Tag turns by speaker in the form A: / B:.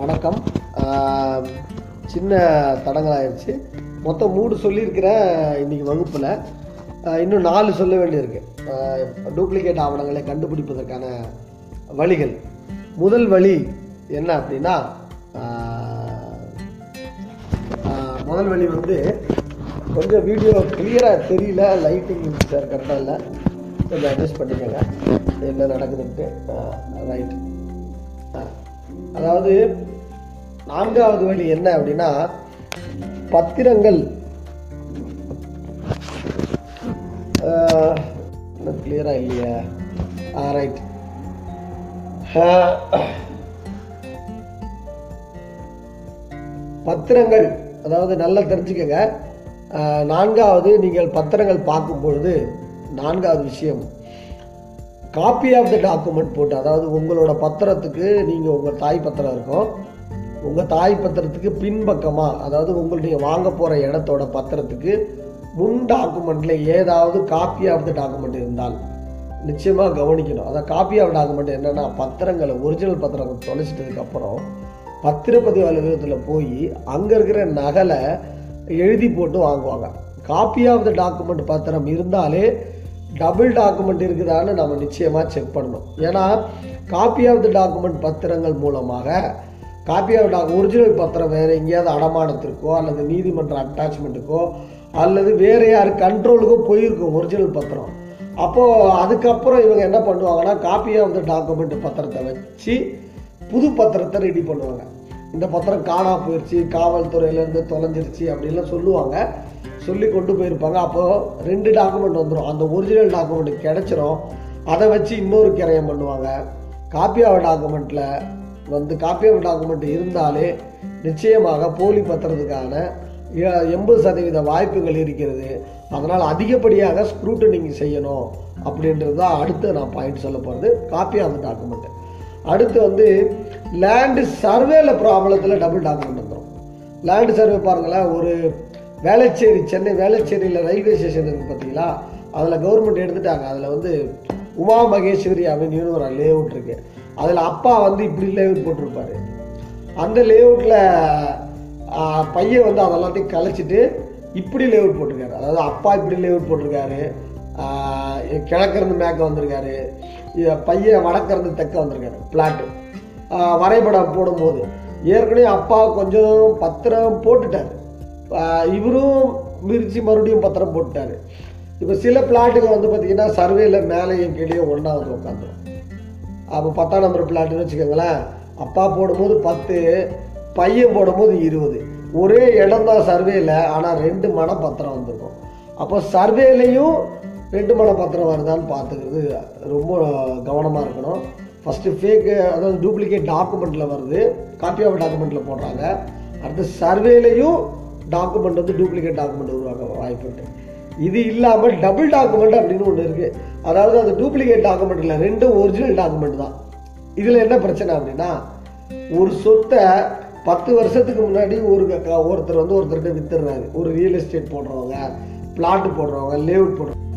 A: வணக்கம். சின்ன சின்ன தடங்களாயிருச்சு. மொத்தம் மூணு சொல்லியிருக்கிறேன் இன்றைக்கி வகுப்பில். இன்னும் நாலு சொல்ல வேண்டியிருக்கு. டூப்ளிகேட் ஆவணங்களை கண்டுபிடிப்பதற்கான வழிகள். முதல் வழி என்ன அப்படின்னா முதல் வழி வந்து கொஞ்சம் வீடியோ கிளியராக தெரியல லைட்டிங் சார் கரெக்டாக இல்லை. கொஞ்சம் அட்ஜஸ்ட் பண்ணிக்கோங்க. என்ன நடக்குதுன்ட்டு. ரைட் அதாவது நான்காவது வழி என்ன அப்படின்னா பத்திரங்கள். கிளியரா இல்லையா. ரைட் பத்திரங்கள் அதாவது நல்லா தெரிஞ்சுக்கங்க. நான்காவது நீங்கள் பத்திரங்கள் பார்க்கும் பொழுது நான்காவது விஷயம் காப்பி ஆஃப் த டாக்குமெண்ட் போட்டு அதாவது உங்களோட பத்திரத்துக்கு நீங்கள் உங்கள் தாய் பத்திரம் இருக்கும் உங்கள் தாய் பத்திரத்துக்கு பின்பக்கமாக அதாவது உங்களுடைய வாங்க போகிற இடத்தோட பத்திரத்துக்கு முன் டாக்குமெண்ட்டில் ஏதாவது காப்பி ஆஃப் த டாக்குமெண்ட் இருந்தால் நிச்சயமாக கவனிக்கணும். அதான் காப்பி ஆஃப் டாக்குமெண்ட் என்னென்னா பத்திரங்களை ஒரிஜினல் பத்திரம் தொலைச்சிட்டதுக்கப்புறம் பத்திரப்பதிவு அலுவலகத்தில் போய் அங்கே இருக்கிற நகலை எழுதி போட்டு வாங்குவாங்க. காப்பி ஆஃப் த டாக்குமெண்ட் பத்திரம் இருந்தாலே டபுள் டாக்குமெண்ட் இருக்குதான்னு நம்ம நிச்சயமாக செக் பண்ணணும். ஏன்னா காப்பி ஆஃப் த டாக்குமெண்ட் பத்திரங்கள் மூலமாக காப்பி ஆஃப் டாக் ஒரிஜினல் பத்திரம் வேறு எங்கேயாவது அடமானத்திற்கோ அல்லது நீதிமன்ற அட்டாச்மெண்ட்டுக்கோ அல்லது வேறு யார் கண்ட்ரோலுக்கோ போயிருக்கும் ஒரிஜினல் பத்திரம். அப்போது அதுக்கப்புறம் இவங்க என்ன பண்ணுவாங்கன்னா காப்பி ஆஃப் த டாக்குமெண்ட் பத்திரத்தை வச்சு புது பத்திரத்தை ரெடி பண்ணுவாங்க. இந்த பத்திரம் காணா போயிடுச்சு காவல்துறையிலேருந்து தொலைஞ்சிருச்சு அப்படின்லாம் சொல்லுவாங்க. சொல்லி கொண்டு போயிருப்பாங்க. அப்போது ரெண்டு டாக்குமெண்ட் வந்துடும் அந்த ஒரிஜினல் டாக்குமெண்ட் கிடைச்சிரும். அதை வச்சு இன்னொரு கிரையம் பண்ணுவாங்க. காப்பி ஆஃப் டாக்குமெண்ட்டில் வந்து காப்பி ஆஃப் டாக்குமெண்ட் இருந்தாலே நிச்சயமாக போலி பத்திரத்துக்கான எ- எண்பது சதவீத வாய்ப்புகள் இருக்கிறது. அதனால் அதிகப்படியாக ஸ்க்ரூட்டனிங் செய்யணும் அப்படின்றது தான் அடுத்து நான் பாயிண்ட் சொல்ல போகிறது காப்பி ஆஃப் டாக்குமெண்ட் அடுத்து வந்து லேண்டு சர்வேல ப்ராப்ளத்தில் டபுள் டாக்குமெண்ட் வந்துடும் லேண்டு சர்வே பாருங்களேன். ஒரு வேளச்சேரி சென்னை வேளச்சேரியில் ரயில்வே ஸ்டேஷன் இருக்குது பார்த்தீங்களா அதில் கவர்மெண்ட் எடுத்துட்டாங்க. அதில் வந்து உமா மகேஸ்வரி அவென்யூன்னு ஒரு லே அவுட் இருக்கு. அதில் அப்பா வந்து இப்படி லே அவுட் போட்டிருப்பாரு. அந்த லே அவுட்டில் பையன் வந்து அதெல்லாத்தையும் கலைச்சிட்டு இப்படி லே அவுட் போட்டிருக்காரு. அதாவது அப்பா இப்படி லே அவுட் போட்டிருக்காரு. ஆஹ் கிழக்கிருந்து வந்திருக்காரு. பையன் வடக்கிருந்து தெற்க வந்திருக்காரு. பிளாட்டு வரைபடம் போடும்போது. ஏற்கனவே அப்பா கொஞ்சம் பத்திரம் போட்டுட்டார். இவரும் மிரிச்சு மறுபடியும் பத்திரம் போட்டுட்டாரு. இப்போ சில பிளாட்டுங்க வந்து பார்த்தீங்கன்னா சர்வேல மேலேயும் கீழே ஒன்றா வந்து உட்காந்துரும் அப்போ பத்தாம் நம்பர் பிளாட்டுன்னு வச்சுக்கோங்களேன் அப்பா போடும்போது பத்து பையன் போடும்போது இருபது. ஒரே இடம் தான் சர்வேல ஆனால் ரெண்டு மன பத்திரம் வந்திருக்கும். அப்போ சர்வேலையும் ரெண்டு மன பத்திரம் வருதான்னு பார்த்துக்கிறது ரொம்ப கவனமாக இருக்கணும். ஃபஸ்ட்டு ஃபேக்கு அதாவது டூப்ளிகேட் டாக்குமெண்ட்டில் வருது. காப்பி ஆஃப் டாக்குமெண்ட்டில் போடுறாங்க. அடுத்து சர்வேலையும் டாக்குமெண்ட் வந்து டூப்ளிகேட் டாக்குமெண்ட் உருவாக்க வாய்ப்பு இருக்கு இது இல்லாமல் டபுள் டாக்குமெண்ட் அப்படின்னு ஒன்று இருக்குது அதாவது அது டூப்ளிகேட் டாக்குமெண்ட் இல்லை ரெண்டும் ஒரிஜினல் டாக்குமெண்ட் தான். இதில் என்ன பிரச்சனை அப்படின்னா ஒரு சொத்தை பத்து வருஷத்துக்கு முன்னாடி ஒரு ஒருத்தர் வந்து ஒருத்தர்கிட்ட வித்துடுறாரு. ஒரு ரியல் எஸ்டேட் போடுறவங்க பிளாட் போடுறவங்க லேவுட் போடுறவங்க